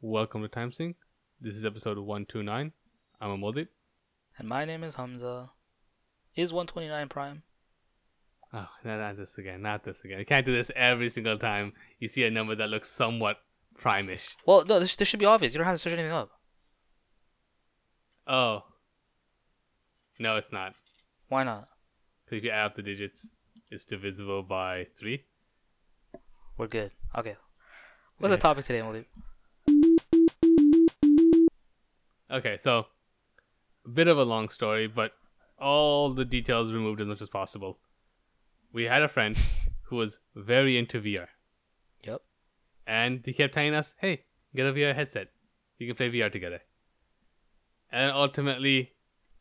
Welcome to Time Sink. This is episode 129. I'm Amodit. And my name is Hamza. Is 129 Prime? Ah, oh, no, not this again. Not this again. I can't do this every single time you see a number that looks somewhat prime-ish. Well, no, this, this should be obvious. You don't have to search anything up. Oh. No, it's not. Why not? Because if you add up the digits, it's divisible by 3. We're good. Okay. What's Yeah. the topic today, Malik? Okay, so a bit of a long story, but all the details removed as much as possible. We had a friend who was very into VR, Yep. and he kept telling us, "Hey, get a VR headset. You can play VR together." And ultimately,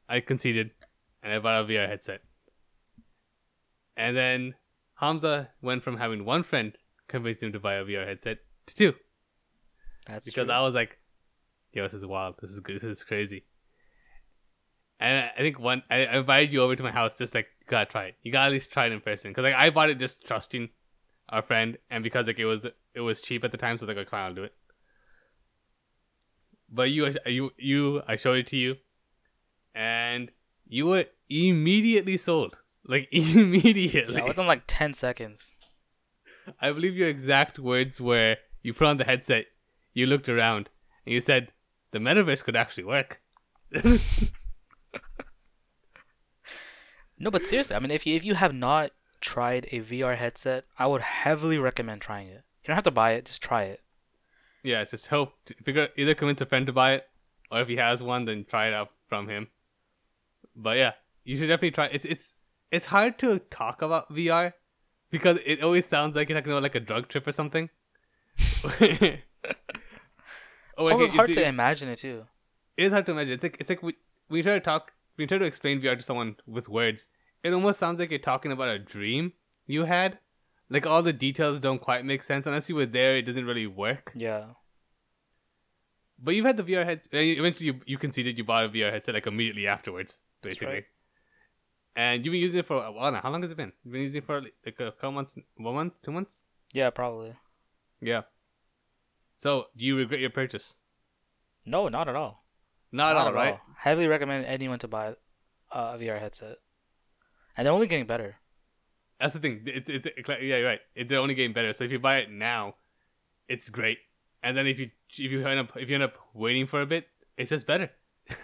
I conceded, and I bought a VR headset. And then Hamza went from having one friend convince him to buy a VR headset to two That's because true. I was like, "Yo, this is wild. This is. This is crazy." And I- I think one, I I invited you over to my house, just like, you gotta try it. You gotta at least try it in person, because like I bought it just trusting our friend, and because like it was it was cheap at the time, so like, okay, I'll do it. But you, you, you, I showed it to you, and you were immediately sold, like immediately. yeah, within like 10 seconds. I believe your exact words were you put on the headset, you looked around, and you said, the metaverse could actually work. No, but seriously, I mean, if you, if you have not tried a VR headset, I would heavily recommend trying it. You don't have to buy it, just try it. yeah, just hope, figure, either convince a friend to buy it, or if he has one, then try it out from him. But yeah, you should definitely try It's, it's, it's hard to talk about VR because it always sounds like you're talking about like a drug trip or something. oh, Also, it's hard you- to imagine it too. it is hard to imagine. It's like it's like we, we try to talk, we try to explain VR to someone with words. It almost sounds like you're talking about a dream you had. Like all the details don't quite make sense unless you were there. It doesn't really work. Yeah. But you've had the VR headset. Eventually, you, you conceded you bought a VR headset like immediately afterwards, basically. right. And you've been using it for a while now. How long has it been? You've been using it for like a couple months, one month, two months. Yeah, probably. Yeah. So, do you regret your purchase? No, not at all. Not, at all, right? Heavily recommend anyone to buy a VR headset. And they're only getting better. That's the thing. It, it, it, yeah, you're right. It, they're only getting better. So if you buy it now, it's great. And then if you if you end up if you end up waiting for a bit, it's just better.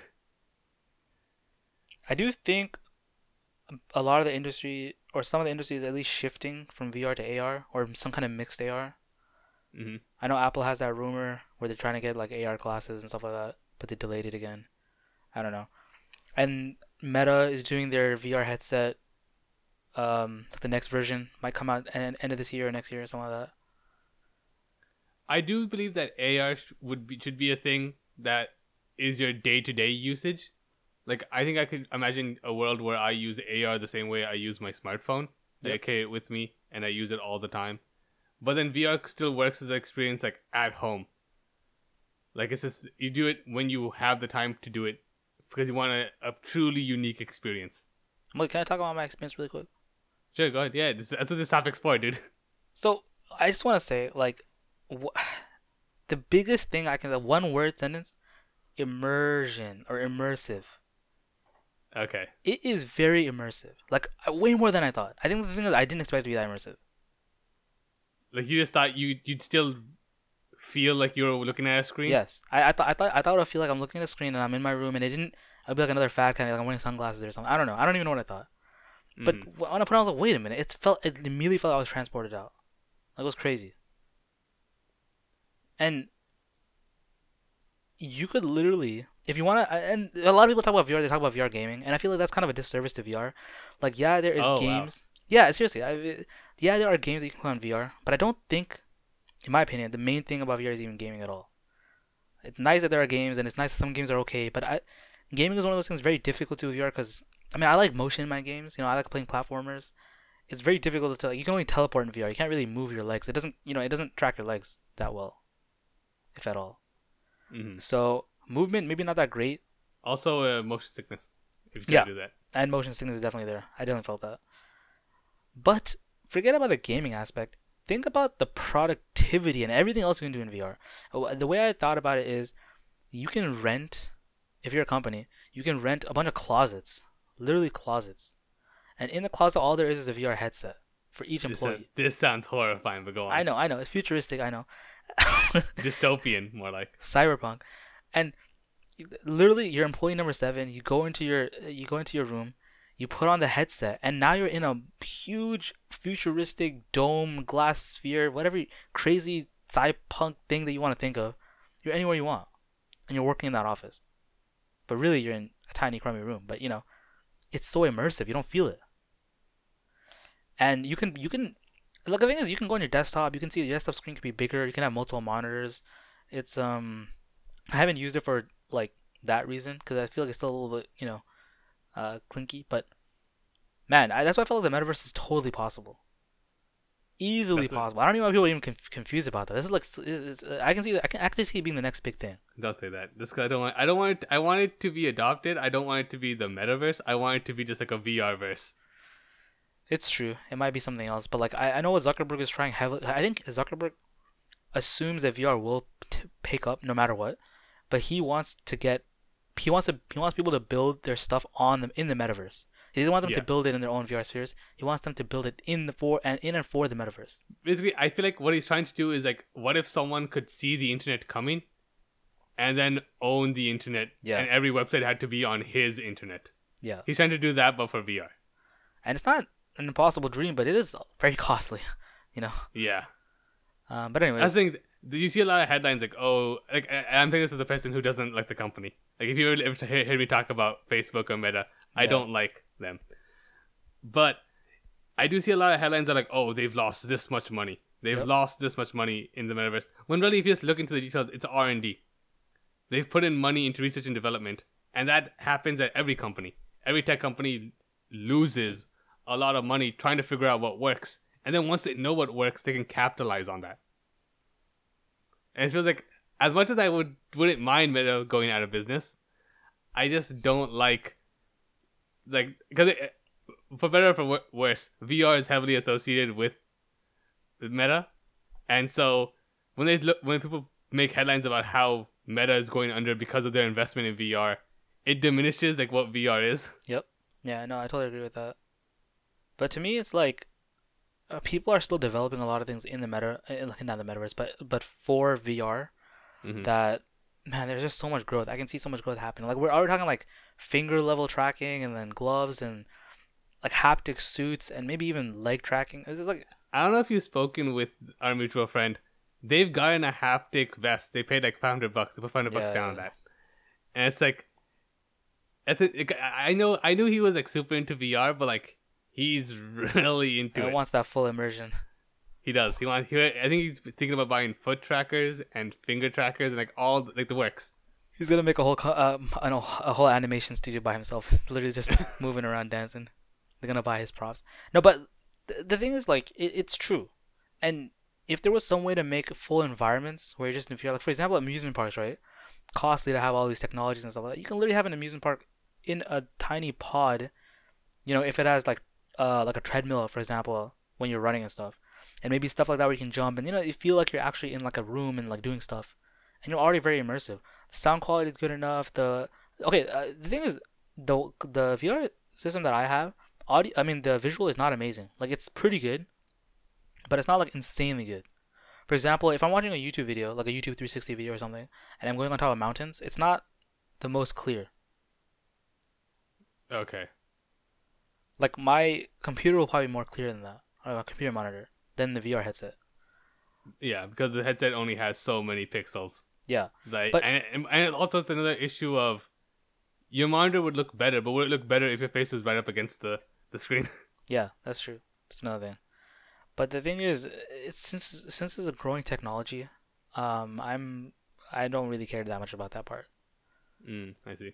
I do think a lot of the industry, or some of the industry, is at least shifting from VR to AR, or some kind of mixed AR. Hmm I know Apple has that rumor where they're trying to get like AR glasses and stuff like that, but they delayed it again. I don't know. And Meta is doing their VR headset. Um, the next version might come out end end of this year or next year or something like that. I do believe that AR would be should be a thing that is your day to day usage. Like I think I could imagine a world where I use AR the same way I use my smartphone. Like, I carry it with me and I use it all the time. But then VR still works as an experience like at home. Like it's just you do it when you have the time to do it because you want a, a truly unique experience. Wait, can I talk about my experience really quick? Sure, go ahead. Yeah, this, that's what this topic's for, dude. So I just want to say, like, wh- the biggest thing I can, the one word sentence, immersion or immersive. Okay. It is very immersive, like uh, way more than I thought. I think the thing is, I didn't expect it to be that immersive. Like you just thought you you'd still feel like you were looking at a screen. Yes, I, I thought I thought I thought I would feel like I'm looking at a screen and I'm in my room and it didn't. I'd be like another fat kind of like I'm wearing sunglasses or something. I don't know. I don't even know what I thought. But Mhm. when I put it on, I was like, wait a minute. It felt it immediately felt like I was transported out. Like, it was crazy. And you could literally, if you want to, and a lot of people talk about VR. They talk about VR gaming, and I feel like that's kind of a disservice to VR. Like, yeah, there is Oh, wow. games. Yeah, seriously. I, yeah, there are games that you can play on VR, but I don't think, in my opinion, the main thing about VR is even gaming at all. It's nice that there are games, and it's nice that some games are okay, but I, gaming is one of those things very difficult to VR because I mean I like motion in my games. You know, I like playing platformers. It's very difficult to like, you can only teleport in VR. You can't really move your legs. It doesn't you know it doesn't track your legs that well, if at all. Mhm. So movement maybe not that great, Also, uh, motion sickness. Yeah. yeah. do that. and motion sickness is definitely there. I definitely felt that. But forget about the gaming aspect. think about the productivity and everything else you can do in VR. Uh, The way I thought about it is, you can rent, if you're a company, you can rent a bunch of closets, literally closets, and in the closet, all there is is a VR headset for each This, employee. sounds- this sounds horrifying, but go on. I know, I know, it's futuristic. I know. Dystopian, more like. cyberpunk and literally your employee number seven you go into your you go into your room you put on the headset and now you're in a huge futuristic dome glass sphere whatever crazy cyberpunk thing that you want to think of. You're anywhere you want and you're working in that office. But really you're in a tiny crummy room but you know it's so immersive you don't feel it. And you can you can look the thing is you can go on your desktop you can see your desktop screen can be bigger you can have multiple monitors. It's um I haven't used it for like that reason because I feel like it's still a little bit you know uh clinky but man I, that's why I felt like the metaverse is totally possible easily possible I don't even know why people are even conf- confused about that this is like s- is, is, I can see I can actually see it being the next big thing Don't say that. This I don't want. I don't want it. I want it to be adopted. I don't want it to be the metaverse. I want it to be just like a VR verse. It's true. It might be something else, but like I, I know what Zuckerberg is trying heavily. I think Zuckerberg assumes that VR will t- pick up no matter what, but he wants to get he wants to he wants people to build their stuff on them in the metaverse. He doesn't want them Yeah. to build it in their own VR spheres. He wants them to build it in the for and in and for the metaverse. Basically, I feel like what he's trying to do is like, what if someone could see the internet coming, and then own the internet, Yeah. and every website had to be on his internet. Yeah, He's trying to do that, but for VR. and it's not an impossible dream, but it is very costly. You know. Yeah. Um, but anyway, I think you see a lot of headlines like, "Oh, like I- I'm thinking this is the person who doesn't like the company." Like if you ever hear, hear me talk about Facebook or Meta, I Yeah. don't like them. But I do see a lot of headlines that are like, "Oh, they've lost this much money. They've Yep. lost this much money in the metaverse." When really, if you just look into the details, it's R and D. They've put in money into research and development, and that happens at every company. Every tech company loses a lot of money trying to figure out what works, and then once they know what works, they can capitalize on that. And it feels like as much as I would wouldn't mind Meta going out of business, I just don't like like because for better or for worse, VR is heavily associated with with Meta, and so when they look when people make headlines about how Meta is going under because of their investment in VR, it diminishes like what VR is. Yep. Yeah, no, I totally agree with that. But to me, it's like uh, people are still developing a lot of things in the meta, uh, like not the metaverse, but but for VR. Mhm. That man, there's just so much growth. I can see so much growth happening. Like we're already talking like finger level tracking, and then gloves, and like haptic suits, and maybe even leg tracking. This is like I don't know if you've spoken with our mutual friend. They've gotten a haptic vest. They paid like five hundred bucks. They put five hundred bucks Yeah, down on that, and it's like, it's a, it, I know I knew he was like super into VR, but like he's really into it it. wants that full immersion. He does. He wants. He, I think he's thinking about buying foot trackers and finger trackers and like all the- like the works. He's gonna make a whole um, know a whole animation studio by himself, literally just moving around dancing. They're gonna buy his props. No, but th- the thing is, like, it, it's true. And if there was some way to make full environments where you're just in VR, like for example, amusement parks, right? Costly to have all these technologies and stuff like that. You can literally have an amusement park in a tiny pod. You know, if it has like uh like a treadmill, for example, when you're running and stuff, and maybe stuff like that where you can jump and you know you feel like you're actually in like a room and like doing stuff, and you're already very immersive the sound quality is good enough. The okay, uh, the thing is, the the VR system that I have, audio. I mean, the visual is not amazing. Like it's pretty good, but it's not like insanely good. For example, if I'm watching a YouTube video, like a YouTube 360 video or something, and I'm going on top of mountains, it's not the most clear. Okay. Like my computer will probably be more clear than that, or a computer monitor than the VR headset. Yeah, because the headset only has so many pixels. Yeah, Like, But- and, and also it's another issue of your monitor would look better, but would it look better if your face was right up against the the screen? Yeah, that's true. It's another thing. But the thing is, it's since since it's a growing technology, um, I'm I don't really care that much about that part. mm, I see.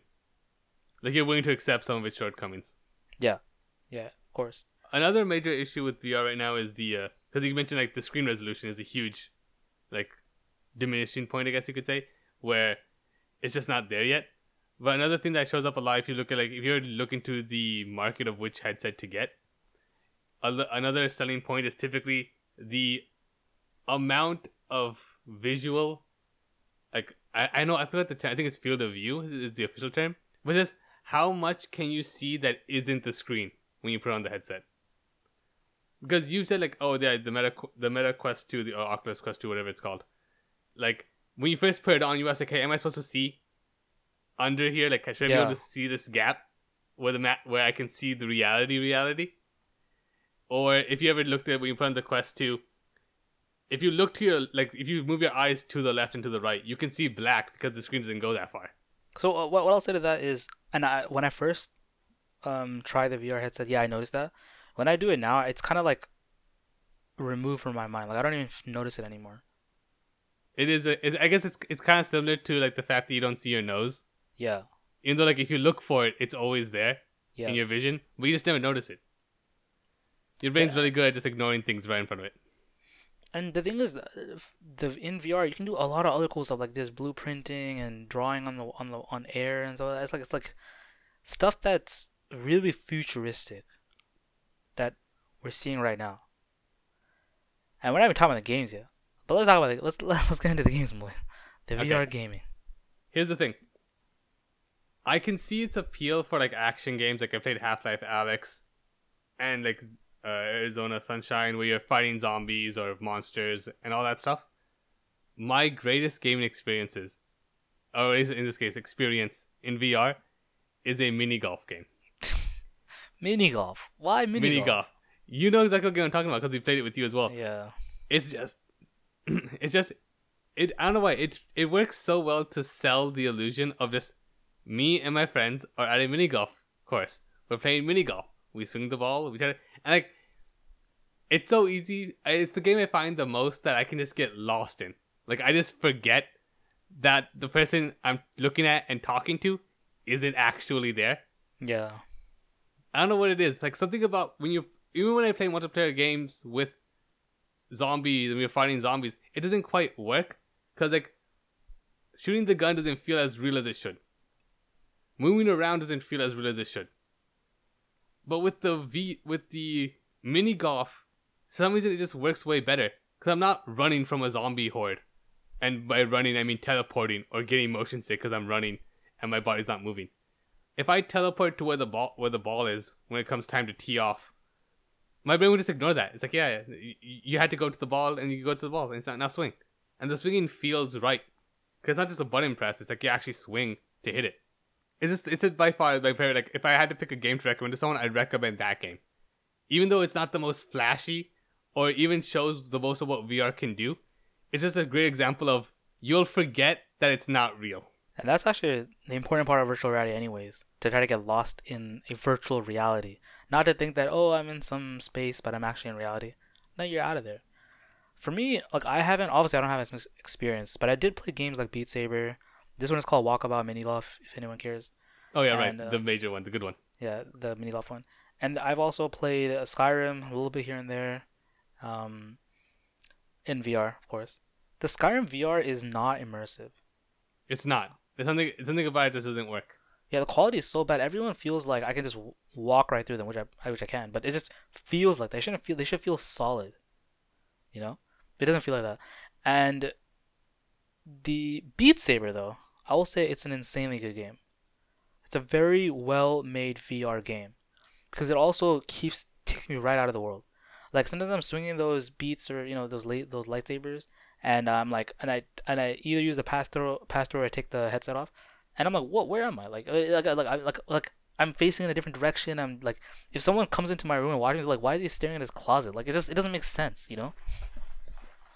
Like you're willing to accept some of its shortcomings. Yeah, of course. Another major issue with VR right now is the uh, because you mentioned like the screen resolution is a huge, like, diminishing point. I guess you could say where it's just not there yet. But another thing that shows up a lot if you look at like if you're looking to the market of which headset to get, another selling point is typically the amount of visual, like I, I know I forgot the term. I think it's field of view is the official term, but just how much can you see that isn't the screen when you put on the headset? Because you said like, oh, the the Meta the Meta Quest Two, the or Oculus Quest Two, whatever it's called. Like when you first put it on, you asked like, hey, am I supposed to see under here? Like, should I be able to see this gap where the mat where I can see the reality reality? Or if you ever looked at when you put on the Quest Two, if you look to your like if you move your eyes to the left and to the right, you can see black because the screen doesn't go that far. So uh, what what I'll say to that is, and I when I first um tried the VR headset, yeah, I noticed that. When I do it now, it's kind of like removed from my mind. Like I don't even f- notice it anymore. It is a, it, I guess it's it's kind of similar to like the fact that you don't see your nose. Yeah, Even though like if you look for it, it's always there yeah. in your vision, but you just never notice it. Your brain's Yeah. really good at just ignoring things right in front of it. And the thing is, uh, the in VR you can do a lot of other cool stuff like this blueprinting and drawing on the on the on air and so that. It's like it's like stuff that's really futuristic that we're seeing right now. And we're not even talking about the games yet. But let's talk about it. Let's let's get into the games more. The Okay. VR gaming. Here's the thing. I can see its appeal for like action games. Like I played Half-Life Alyx, and like uh, Arizona Sunshine, where you're fighting zombies or monsters and all that stuff. My greatest gaming experiences, or is in this case experience in VR, is a mini golf game. Mini golf. Why mini, Mini, golf. You know exactly what game I'm talking about because we played it with you as well. Yeah. it's just it's just it i don't know why it it works so well to sell the illusion of just me and my friends are at a mini golf course we're playing mini golf we swing the ball we try to and like it's so easy it's the game i find the most that i can just get lost in like i just forget that the person i'm looking at and talking to isn't actually there Yeah. I don't know what it is. Like something about when you even when I play multiplayer games with zombies and we're fighting zombies, it doesn't quite work because like shooting the gun doesn't feel as real as it should. Moving around doesn't feel as real as it should. But with the V with the mini golf, for some reason it just works way better because I'm not running from a zombie horde, and by running I mean teleporting or getting motion sick because I'm running and my body's not moving if I teleport to where the ball where the ball is when it comes time to tee off, my brain would just ignore that. It's like, yeah, you, you had to go to the ball and you go to the ball and it's not now swing, and the swinging feels right because it's not just a button press. It's like you actually swing to hit it. It's just, it's by far my favorite. Like if I had to pick a game to recommend to someone, I'd recommend that game, even though it's not the most flashy or even shows the most of what VR can do. It's just a great example of you'll forget that it's not real. And that's actually the important part of virtual reality, anyways, to try to get lost in a virtual reality. Not to think that, oh, I'm in some space, but I'm actually in reality. No, you're out of there. For me, like, I haven't, obviously, I don't have as much experience, but I did play games like Beat Saber. This one is called Walkabout Mini Golf, if anyone cares. Oh yeah, And, right. uh, the major one, the good one. Yeah, the mini golf one. And I've also played uh, Skyrim a little bit here and there, um, in VR, of course. The Skyrim VR is not immersive. It's not. Something. Something about it just doesn't work. Yeah, the quality is so bad. Everyone feels like I can just walk right through them, which I, I which I can, but it just feels like they shouldn't feel. They should feel solid. You know, it doesn't feel like that. And the Beat Saber, though, I will say it's an insanely good game. It's a very well made VR game because it also keeps takes me right out of the world. Like sometimes I'm swinging those beats or you know those late those lightsabers, and I'm like, and I and I either use the pass through pass through or I take the headset off, and I'm like, what? Where am I? Like, uh, like, like, I- like, like, I'm facing in a different direction. I'm like, if someone comes into my room and watching, like, why is he staring at his closet? Like, it just, it doesn't make sense, you know?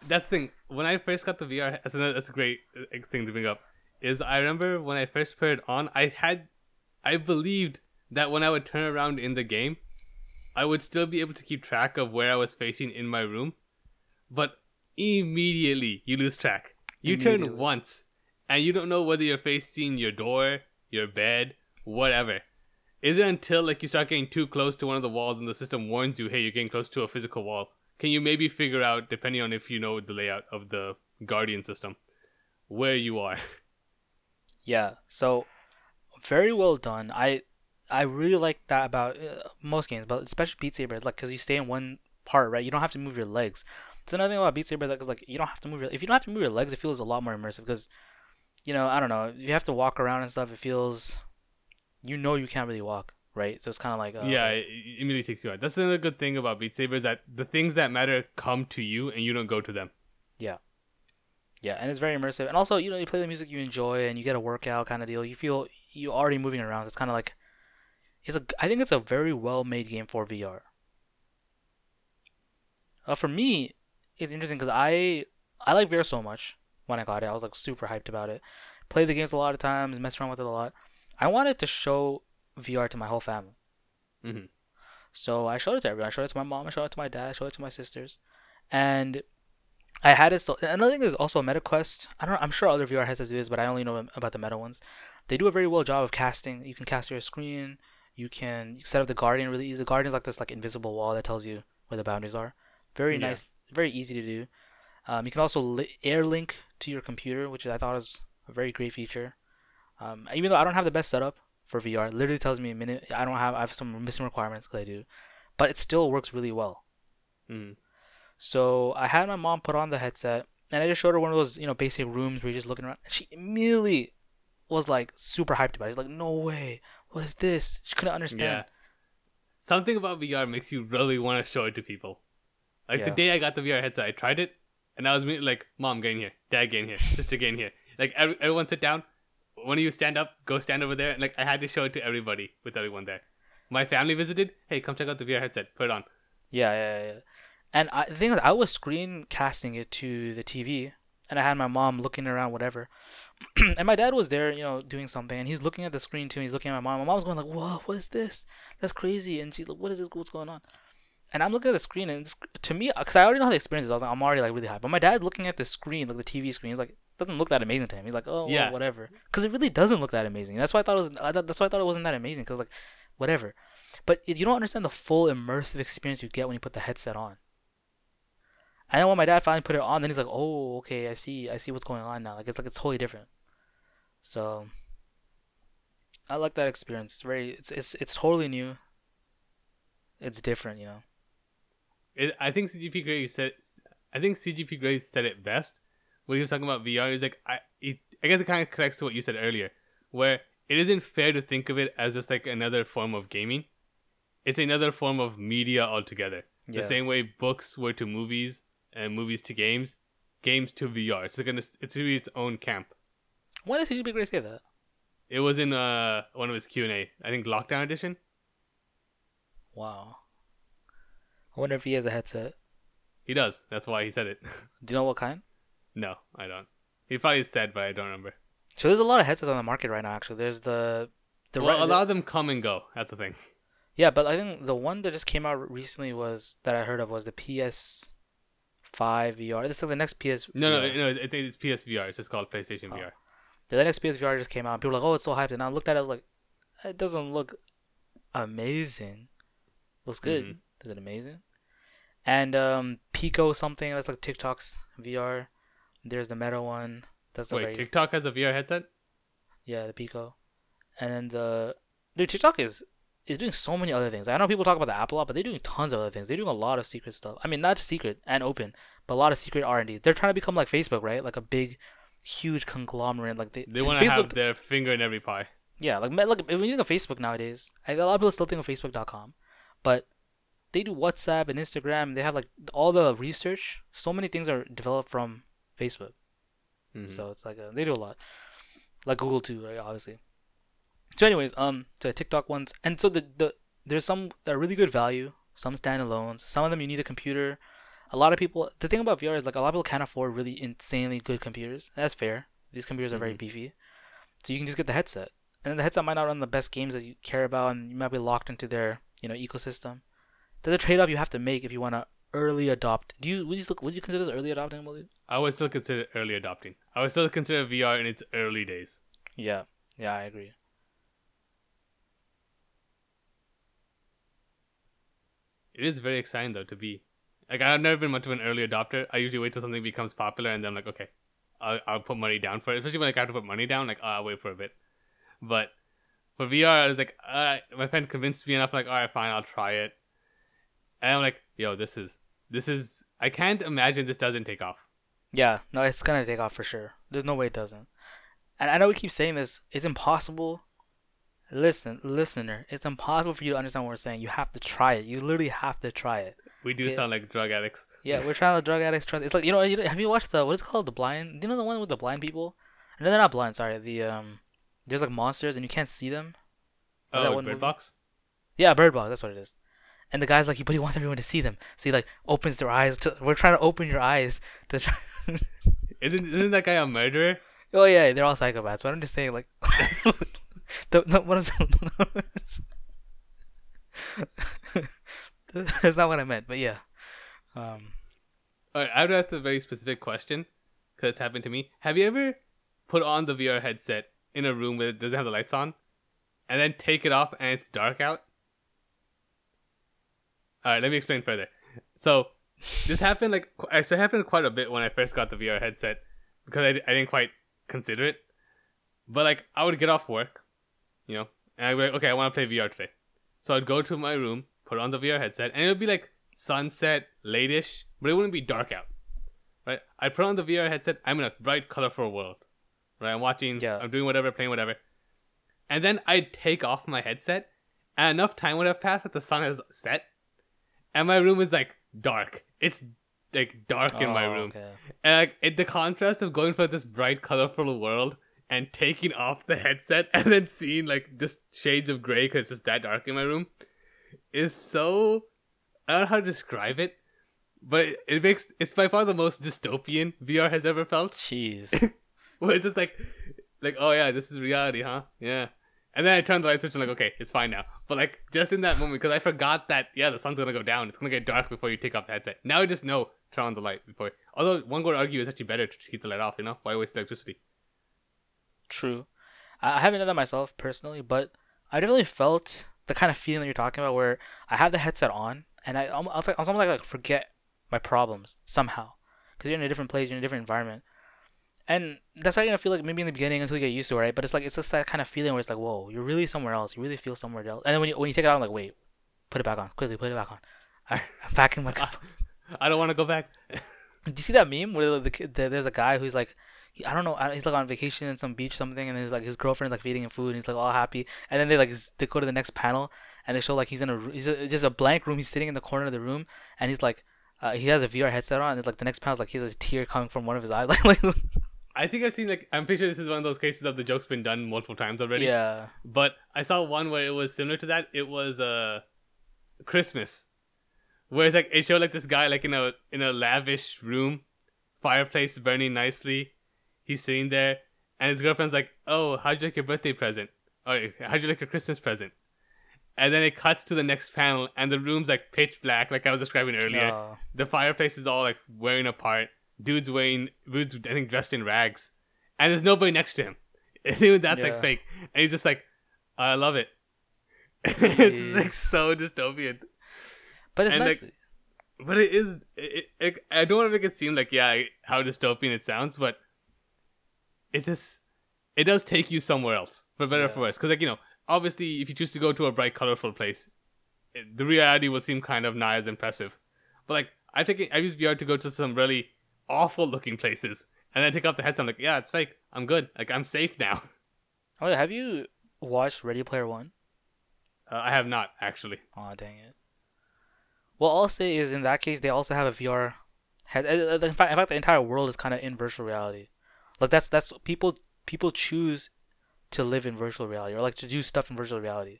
That's the thing. When I first got the VR, that's, that's a great uh, thing to bring up. Is I remember when I first put it on, I had, I believed that when I would turn around in the game, I would still be able to keep track of where I was facing in my room, but immediately you lose track. You turn once, and you don't know whether you're facing your door, your bed, whatever. Is it until like you start getting too close to one of the walls and the system warns you, hey, you're getting close to a physical wall? Can you maybe figure out, depending on if you know the layout of the Guardian system, where you are? Yeah. So, very well done. I, I really like that about uh, most games, but especially Beat Saber, like, cause you stay in one part, right? You don't have to move your legs. It's another thing about Beat Saber that is like you don't have to move your if you don't have to move your legs, it feels a lot more immersive because, you know, I don't know, if you have to walk around and stuff, it feels, you know, you can't really walk, right? So it's kind of like uh, yeah, it, it immediately takes you out. That's another good thing about Beat Saber is that the things that matter come to you and you don't go to them. Yeah, Yeah, and it's very immersive. And also, you know, you play the music you enjoy and you get a workout kind of deal. You feel you're already moving around. It's kind of like it's a I think it's a very well made game for VR. Uh, for me, it's interesting because I I like VR so much. When I got it, I was like super hyped about it. Played the games a lot of times, messed around with it a lot. I wanted to show VR to my whole family. Mhm. So I showed it to everyone. I showed it to my mom. I showed it to my dad. I showed it to my sisters, and I had it. So another thing is also MetaQuest. I don't. know, I'm sure other VR headsets do this, but I only know about the Meta ones. They do a very well job of casting. You can cast your screen. You can set up the Guardian really easy. The Guardian is like this like invisible wall that tells you where the boundaries are. Very Yeah. nice. Very easy to do. Um, you can also li- air link to your computer, which I thought was a very great feature. Um, even though I don't have the best setup for VR, it literally tells me a minute. I don't have. I have some missing requirements because I do, but it still works really well. Mhm. So I had my mom put on the headset, and I just showed her one of those, you know, basic rooms where you're just looking around. She immediately was like super hyped about it. She's like, "No way! What is this?" She couldn't understand. Yeah. Something about VR makes you really want to show it to people. Like the day I got the VR headset, I tried it, and I was like, "Mom, get in here. Dad, get in here. Sister, get in here." Like every, everyone sit down. When you stand up, go stand over there. And like I had to show it to everybody with everyone there. My family visited. Hey, come check out the VR headset. Put it on. Yeah, yeah, yeah. And I, the thing is, I was screen casting it to the TV, and I had my mom looking around, whatever. and my dad was there, you know, doing something, and he's looking at the screen too. And he's looking at my mom. My mom's going like, "Whoa, what is this? That's crazy!" And she's like, "What is this? What's going on?" And I'm looking at the screen, and it's, to me, because I already know how the experience is, I was like, I'm already like really high. But my dad's looking at the screen, like the TV screen. He's like, doesn't look that amazing to him. He's like, oh, well, Yeah. whatever. Because it really doesn't look that amazing. That's why I thought it was. Uh, I thought, that's why I thought it wasn't that amazing. Because like, whatever. But it, you don't understand the full immersive experience you get when you put the headset on. And then when my dad finally put it on, then he's like, "Oh, okay, I see, I see what's going on now. Like it's like it's totally different." So, I like that experience. It's very, it's it's it's totally new. It's different, you know. It, I think CGP Grey said. I think CGP Grey said it best when he was talking about VR. He's like, I, it, I guess it kind of connects to what you said earlier, where it isn't fair to think of it as just like another form of gaming. It's another form of media altogether. Yeah. The same way books were to movies and movies to games, games to VR. It's gonna it's gonna be its own camp. When did CGP Grey say that? It was in uh one of his Q and A. I think Lockdown Edition. Wow. I wonder if he has a headset. He does. That's why he said it. Do you know what kind? no, I don't. He probably said, but I don't remember. So there's a lot of headsets on the market right now. Actually, there's the the well, a lot of them come and go. That's the thing. Yeah, but I think the one that just came out recently was that I heard of was the PS Five VR. This is like the next PS. No, no, no. I think it's PSVR. It's just called PlayStation Oh. VR. The next PSVR just came out. People were like, "Oh, it's so hyped," and I looked at it. I was like, "It doesn't look amazing. Looks good. Mhm. Is it amazing?" And um, Pico something that's like TikTok's VR. There's the Meta one. That's the Wait, very TikTok has a VR headset? yeah the Pico, and then the dude TikTok is is doing so many other things. I know people talk about the app a lot, but they're doing tons of other things. They're doing a lot of secret stuff. I mean, not secret and open, but a lot of secret R and D. They're trying to become like Facebook, right? Like a big, huge conglomerate. Like they They want to have their finger in every pie. Yeah, like look, when you think of Facebook nowadays, I- a lot of people still think of Facebook.com, but they do WhatsApp and Instagram. They have like all the research. So many things are developed from Facebook. Mhm. So it's like uh they do a lot, like Google too, right? Obviously. So, anyways, um, to the TikTok ones, and so the the there's some that are really good value. Some standalones. Some of them you need a computer. A lot of people. The thing about VR is like a lot of people can't afford really insanely good computers. That's fair. These computers are very Mhm. beefy, so you can just get the headset, and the headset might not run the best games that you care about, and you might be locked into their you know ecosystem. There's a trade-off you have to make if you want to early adopt. Do you would you still, would you consider this early adopting? I would still consider early adopting. I would still consider VR in its early days. Yeah, yeah, I agree. It is very exciting though to be. Like I've never been much of an early adopter. I usually wait till something becomes popular and then I'm like, okay, I'll, I'll put money down for it. Especially when like, I have to put money down, like oh, I'll wait for a bit. But for VR, I was like, uh, my friend convinced me enough. Like, all right, fine, I'll try it. And I'm like, yo, this is this is I can't imagine this doesn't take off. Yeah, no, it's gonna take off for sure. There's no way it doesn't. And I know we keep saying this. It's impossible. Listen, listener, it's impossible for you to understand what we're saying. You have to try it. You literally have to try it. We do Yeah. sound like drug addicts. Yeah, we're trying to drug addicts trust. It's like you know, you know, have you watched the what is it called the blind? Do you know the one with the blind people? No, they're not blind. Sorry, the um, there's like monsters and you can't see them. Or that Oh, one Bird movie? Box. Yeah, Bird Box. That's what it is. And the guy's like, but he wants everyone to see them, so he like opens their eyes. To, we're trying to open your eyes to try. Isn't isn't that guy a murderer? oh yeah, they're all psychopaths. But I'm just saying, like, the, the what is That's not what I meant, but yeah. Um, Alright, I would ask a very specific question because it's happened to me. Have you ever put on the VR headset in a room where it doesn't have the lights on, and then take it off and it's dark out? Alright, let me explain further. So this happened like actually happened quite a bit when I first got the VR headset because I, I didn't quite consider it. But like I would get off work, you know, and I'd be like, okay, I want to play VR today. So I'd go to my room, put on the VR headset, and it would be like sunset, late-ish, but it wouldn't be dark out. Right? I put on the VR headset. I'm in a bright, colorful world. Right? I'm watching. Yeah. I'm doing whatever, playing whatever. And then I'd take off my headset, and enough time would have passed that the sun has set, and my room is like dark. It's like dark in my oh, room, Okay. and like it, the contrast of going for this bright, colorful world and taking off the headset and then seeing like just shades of gray because it's just that dark in my room is so. I don't know how to describe it, but it, it makes it's by far the most dystopian VR has ever felt. Jeez. Where it's just like, like oh yeah, this is reality, huh? Yeah. And then I turned the light switch and like, okay, it's fine now. But like just in that moment, because I forgot that yeah, the sun's gonna go down. It's gonna get dark before you take off the headset. Now I just know turn on the light before. Although one could argue it's actually better to keep the light off. You know, why waste electricity? True. I haven't done that myself personally, but I definitely felt the kind of feeling that you're talking about where I have the headset on and I, I was like, I was almost like, like forget my problems somehow because you're in a different place, you're in a different environment. And that's how you're gonna feel like maybe in the beginning until you get used to it, right? But it's like it's just that kind of feeling where it's like, whoa, you're really somewhere else. You really feel somewhere else. And then when you when you take it out, I'm like, wait, put it back on quickly, put it back on. Right, I'm back in my. I don't want to go back. Do you see that meme where the, kid, the, there's a guy who's like, he, I don't know, he's like on vacation in some beach something, and his like his girlfriend's like feeding him food, and he's like all happy, and then they like they go to the next panel, and they show like he's in a he's a, just a blank room, he's sitting in the corner of the room, and he's like, uh, he has a VR headset on, and it's like the next panel's like he has a tear coming from one of his eyes, like like I think I've seen like I'm pretty sure this is one of those cases of the joke's been done multiple times already. yeah, But I saw one where it was similar to that. It was uh Christmas. Where it's like it showed like this guy like in a in a lavish room, fireplace burning nicely. He's sitting there and his girlfriend's like, Oh, how'd you like your birthday present? Or how'd you like your Christmas present? And then it cuts to the next panel and the room's like pitch black, like I was describing earlier. Oh. The fireplace is all like wearing apart. Dude's wearing dude's I think dressed in rags. And there's nobody next to him. Even that's Yeah. like fake. And he's just like, I love it. it's like so dystopian. but it's And, nice. like, But it is it, it, I don't want to make it seem like yeah, how dystopian it sounds, but it's just it does take you somewhere else, for better or for worse. Because like, you know, obviously if you choose to go to a bright, colorful place, it, the reality will seem kind of not as impressive. But like I've taken I've used VR to go to some really awful looking places. And then I take off the headset, I'm like, yeah, it's fake. I'm good. Like I'm safe now. oh, have you watched Ready Player One? Uh, I have not actually. Oh dang it. Well, I'll say is in that case they also have a VR head. uh, uh, In fact, in fact, the entire world is kind of in virtual reality. Like that's that's people people choose to live in virtual reality or like to do stuff in virtual reality.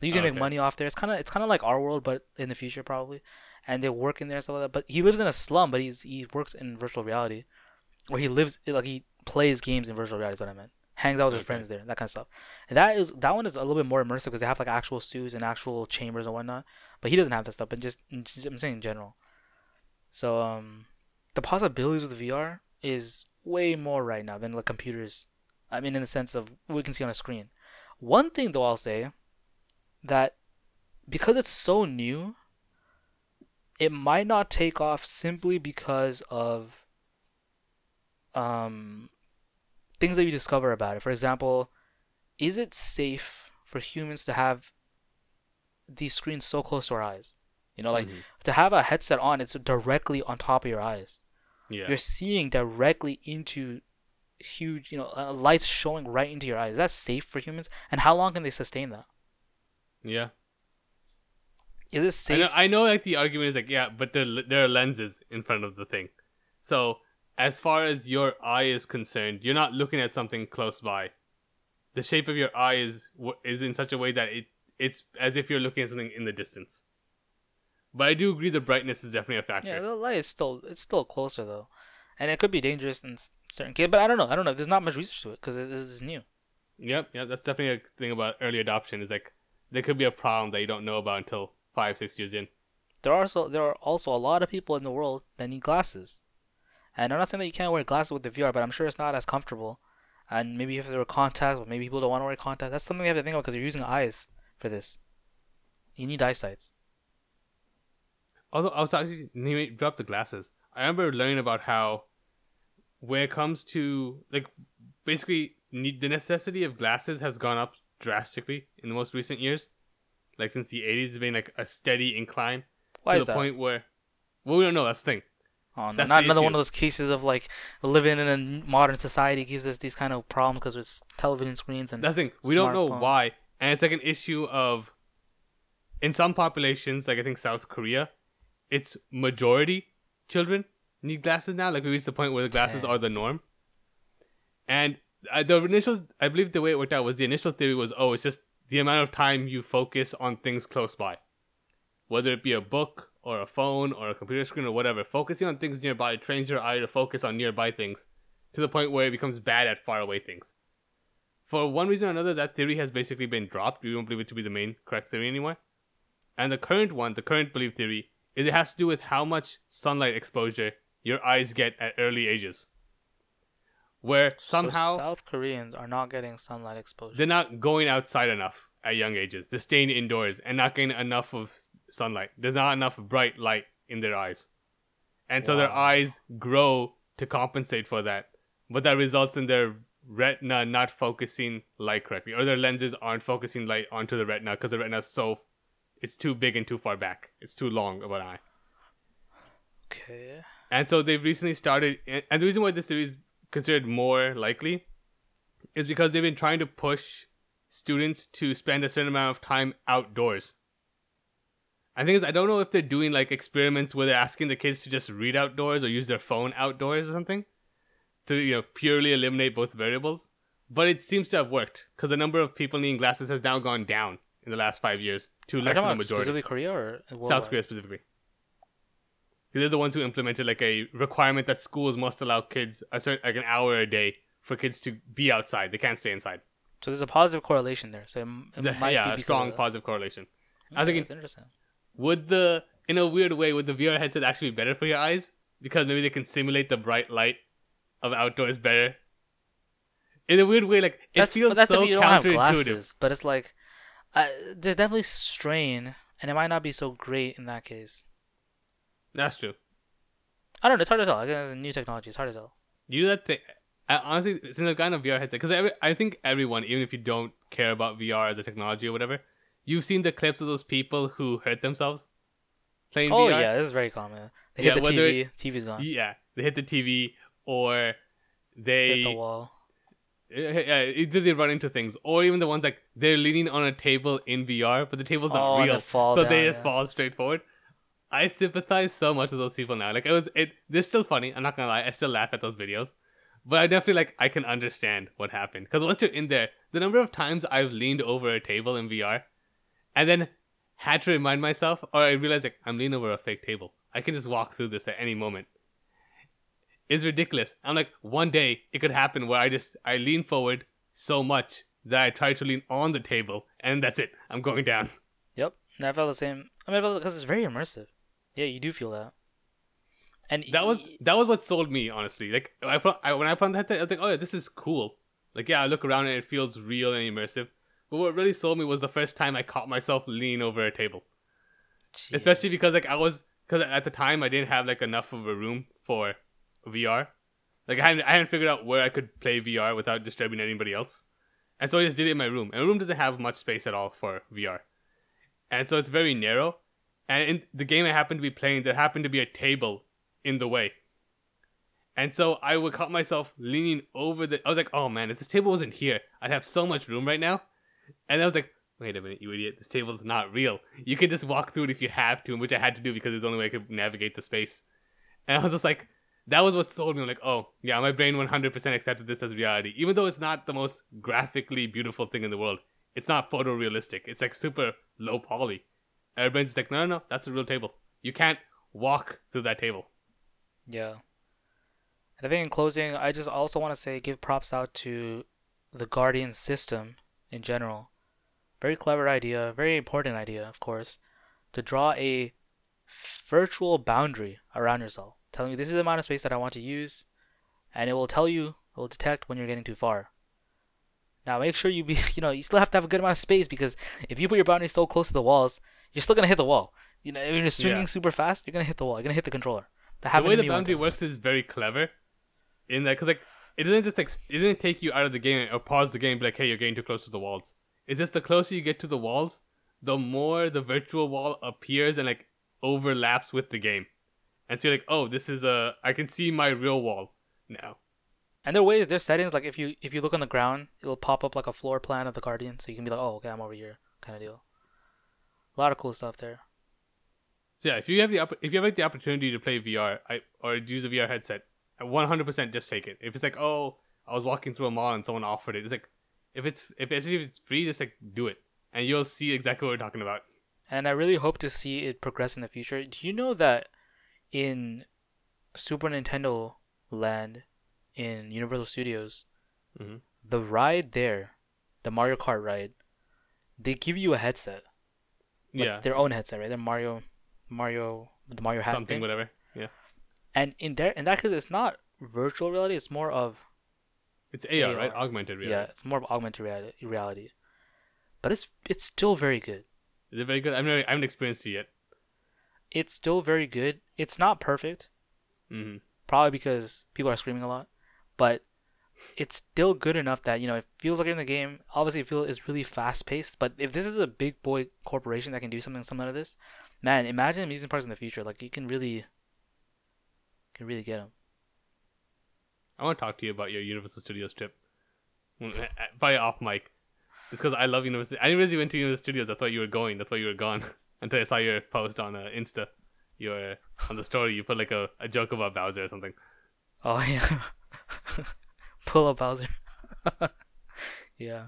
You can Oh, make money off there. It's kind of it's kind of like our world, but in the future probably. And they work in there and stuff like that. But he lives in a slum, but he's he works in virtual reality, where he lives like he plays games in virtual reality. Is what I meant. Hangs out with his friends there, that kind of stuff. And that is that one is a little bit more immersive because they have like actual suits and actual chambers and whatnot. But he doesn't have that stuff. But just, just I'm saying in general. So um, the possibilities with VR is way more right now than like computers. I mean, in the sense of what we can see on a screen. One thing though, I'll say that because it's so new, it might not take off simply because of um things that you discover about it. For example, is it safe for humans to have these screens so close to our eyes? You know, like Mhm. to have a headset on, it's directly on top of your eyes. yeah, You're seeing directly into huge, you know, uh, lights showing right into your eyes. Is that safe for humans? And how long can they sustain that? yeah. Is it I know, I know, like the argument is like, yeah, but there there are lenses in front of the thing, so as far as your eye is concerned, you're not looking at something close by. The shape of your eye is is in such a way that it it's as if you're looking at something in the distance. But I do agree the brightness is definitely a factor. yeah, the light is still it's still closer though, and it could be dangerous in certain cases. But I don't know. I don't know. There's not much research to it because this is new. Yep, yep. That's definitely a thing about early adoption. Is like there could be a problem that you don't know about until five, six years in. There are also there are also a lot of people in the world that need glasses, and I'm not saying that you can't wear glasses with the VR, but I'm sure it's not as comfortable. And maybe if there were contacts, but maybe people don't want to wear contacts. That's something you have to think about because you're using eyes for this. You need eyesights. Also, I was actually you dropped the glasses. I remember learning about how when it comes to like basically need, the necessity of glasses has gone up drastically in the most recent years. Like since the eighties, it's been like a steady incline Why to is the that? point where well we don't know. That's the thing. Oh, no, That's not the another one of those cases of like living in a modern society gives us these kind of problems because it's television screens and That's the thing. We don't know smartphones. why, and it's like an issue of in some populations, like I think South Korea, it's majority children need glasses now. Like we reached the point where the glasses Damn. are the norm. And uh, the initial, I believe the way it worked out was the initial theory was, oh, it's just the amount of time you focus on things close by, whether it be a book or a phone or a computer screen or whatever. Focusing on things nearby trains your eye to focus on nearby things to the point where it becomes bad at faraway things for one reason or another, that theory has basically been dropped. We don't believe it to be the main correct theory anymore. And the current one, the current belief theory, is it has to do with how much sunlight exposure your eyes get at early ages. Where So somehow South Koreans are not getting sunlight exposure. they're not going outside enough at young ages. They're staying indoors and not getting enough of sunlight. There's not enough bright light in their eyes. And so their eyes grow to compensate for that. But that results in their retina not focusing light correctly. Or their lenses aren't focusing light onto the retina because the retina is so it's too big and too far back. It's too long of an eye. okay. And so they've recently started, and the reason why this is considered more likely is because they've been trying to push students to spend a certain amount of time outdoors. I think is I don't know if they're doing like experiments where they're asking the kids to just read outdoors or use their phone outdoors or something to you know purely eliminate both variables. But it seems to have worked because the number of people needing glasses has now gone down in the last five years to less than the majority. specifically Korea or South? Korea specifically. They're the ones who implemented like a requirement that schools must allow kids a certain like an hour a day for kids to be outside. They can't stay inside. So there's a positive correlation there. So it, it might yeah, be a strong positive correlation. I think that's interesting. Would the in a weird way would the VR headset actually be better for your eyes because maybe they can simulate the bright light of outdoors better. In a weird way, like it That's feels that's so if you don't have counterintuitive. glasses, but it's like uh, there's definitely strain, and it might not be so great in that case. That's true. I don't know. It's hard to tell. Again, it's a new technology. It's hard to tell. You that thing. I, honestly, since I've gotten a VR headset, because I think everyone, even if you don't care about VR as a technology or whatever, you've seen the clips of those people who hurt themselves playing Oh VR. yeah, this is very common. They Yeah, hit the TV. TV's gone. Yeah, they hit the TV or they hit the wall. yeah, either they run into things, or even the ones like they're leaning on a table in VR, but the table's not Oh, real, fall so down, they just yeah. fall straight forward. I sympathize so much with those people now. Like it was, it. They're still funny. I'm not gonna lie. I still laugh at those videos, but I definitely like I can understand what happened because once you're in there, the number of times I've leaned over a table in VR, and then had to remind myself, or I realized like I'm leaning over a fake table. I can just walk through this at any moment. It's ridiculous. I'm like, one day it could happen where I just I lean forward so much that I try to lean on the table, and that's it. I'm going down. Yep. And I felt the same. I mean, because it's very immersive. Yeah, you do feel that. And That was that was what sold me, honestly. Like I put I, when I put on the headset, I was like, oh yeah, this is cool. Like yeah, I look around and it feels real and immersive. But what really sold me was the first time I caught myself lean over a table. especially because like I was because at the time I didn't have like enough of a room for VR. Like I hadn't I hadn't figured out where I could play VR without disturbing anybody else, and so I just did it in my room. And my room doesn't have much space at all for VR, and so it's very narrow. And in the game I happened to be playing, there happened to be a table in the way. And so I would caught myself leaning over the. I was like, "Oh man, if this table wasn't here, I'd have so much room right now." And I was like, "Wait a minute, you idiot! This table is not real. You can just walk through it if you have to," which I had to do because it's the only way I could navigate the space. And I was just like, that was what sold me. I'm like, oh yeah, my brain 100% accepted this as reality, even though it's not the most graphically beautiful thing in the world. It's not photorealistic. It's like super low poly. Our like, no, no, no, that's a real table. You can't walk through that table. Yeah. And I think in closing, I just also want to say give props out to the Guardian system in general. Very clever idea, very important idea, of course, to draw a virtual boundary around yourself, telling you this is the amount of space that I want to use, and it will tell you, it will detect when you're getting too far. Now make sure you be, you know, you still have to have a good amount of space because if you put your boundary so close to the walls, you're still gonna hit the wall. You know, when you're swinging Yeah. super fast, you're gonna hit the wall. You're gonna hit the controller. That The way the boundary works is very clever. In that, because like it doesn't just like it doesn't take you out of the game or pause the game, and be like, hey, you're getting too close to the walls. It's just the closer you get to the walls, the more the virtual wall appears and like overlaps with the game. And so you're like, oh, this is a I can see my real wall now. And there are ways, there's settings like if you if you look on the ground, it'll pop up like a floor plan of the Guardian, so you can be like, oh, okay, I'm over here, kind of deal. A lot of cool stuff there. So yeah, if you have the if you have like the opportunity to play VR, I or use a VR headset, 100% just take it. If it's like, oh, I was walking through a mall and someone offered it, it's like, if it's if it's, if it's free, just like do it, and you'll see exactly what we're talking about. And I really hope to see it progress in the future. Do you know that in Super Nintendo Land in Universal Studios, Mhm. the ride there, the Mario Kart ride, they give you a headset, like yeah, their own headset, right? Their Mario, Mario, the Mario hat something, thing. whatever. Yeah, And in there, in that case, it's not virtual reality. It's more of it's AR, right? Augmented reality. yeah, it's more of augmented reality. Reality, but it's it's still very good. Is it very good? I've never, I haven't experienced it yet. It's still very good. It's not perfect, hmm probably because people are screaming a lot, but it's still good enough that you know it feels like in the game. Obviously, it feels it's really fast paced. But if this is a big boy corporation that can do something similar to this, man, imagine amusement parks in the future. Like you can really, can really get them. I want to talk to you about your Universal Studios trip. Probably off mic. It's because I love Universal. I didn't realize you went to Universal Studios. That's why you were going. That's why you were gone. Until I saw your post on uh, Insta. Your on the story, you put like a, a joke about Bowser or something. Oh yeah, pull up Bowser. yeah.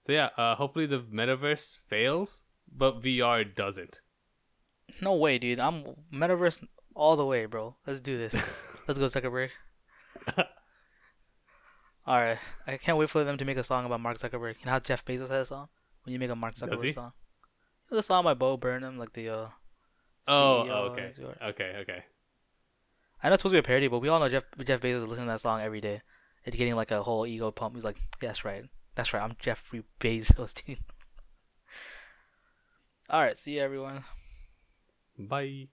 So yeah, uh, hopefully the metaverse fails, but VR doesn't. No way, dude. I'm metaverse all the way, bro. Let's do this. Let's go, Zuckerberg. all right. I can't wait for them to make a song about Mark Zuckerberg. You know how Jeff Bezos has a song? When you make a Mark Zuckerberg song. The song by Bo Burnham, like the uh. Oh, CEO okay, okay, okay. I know it's supposed to be a parody, but we all know Jeff Jeff Bezos is listening to that song every day. It's getting like a whole ego pump. He's like, "That's right, that's right. I'm Jeffrey Bezos, dude." all right, see you everyone. Bye.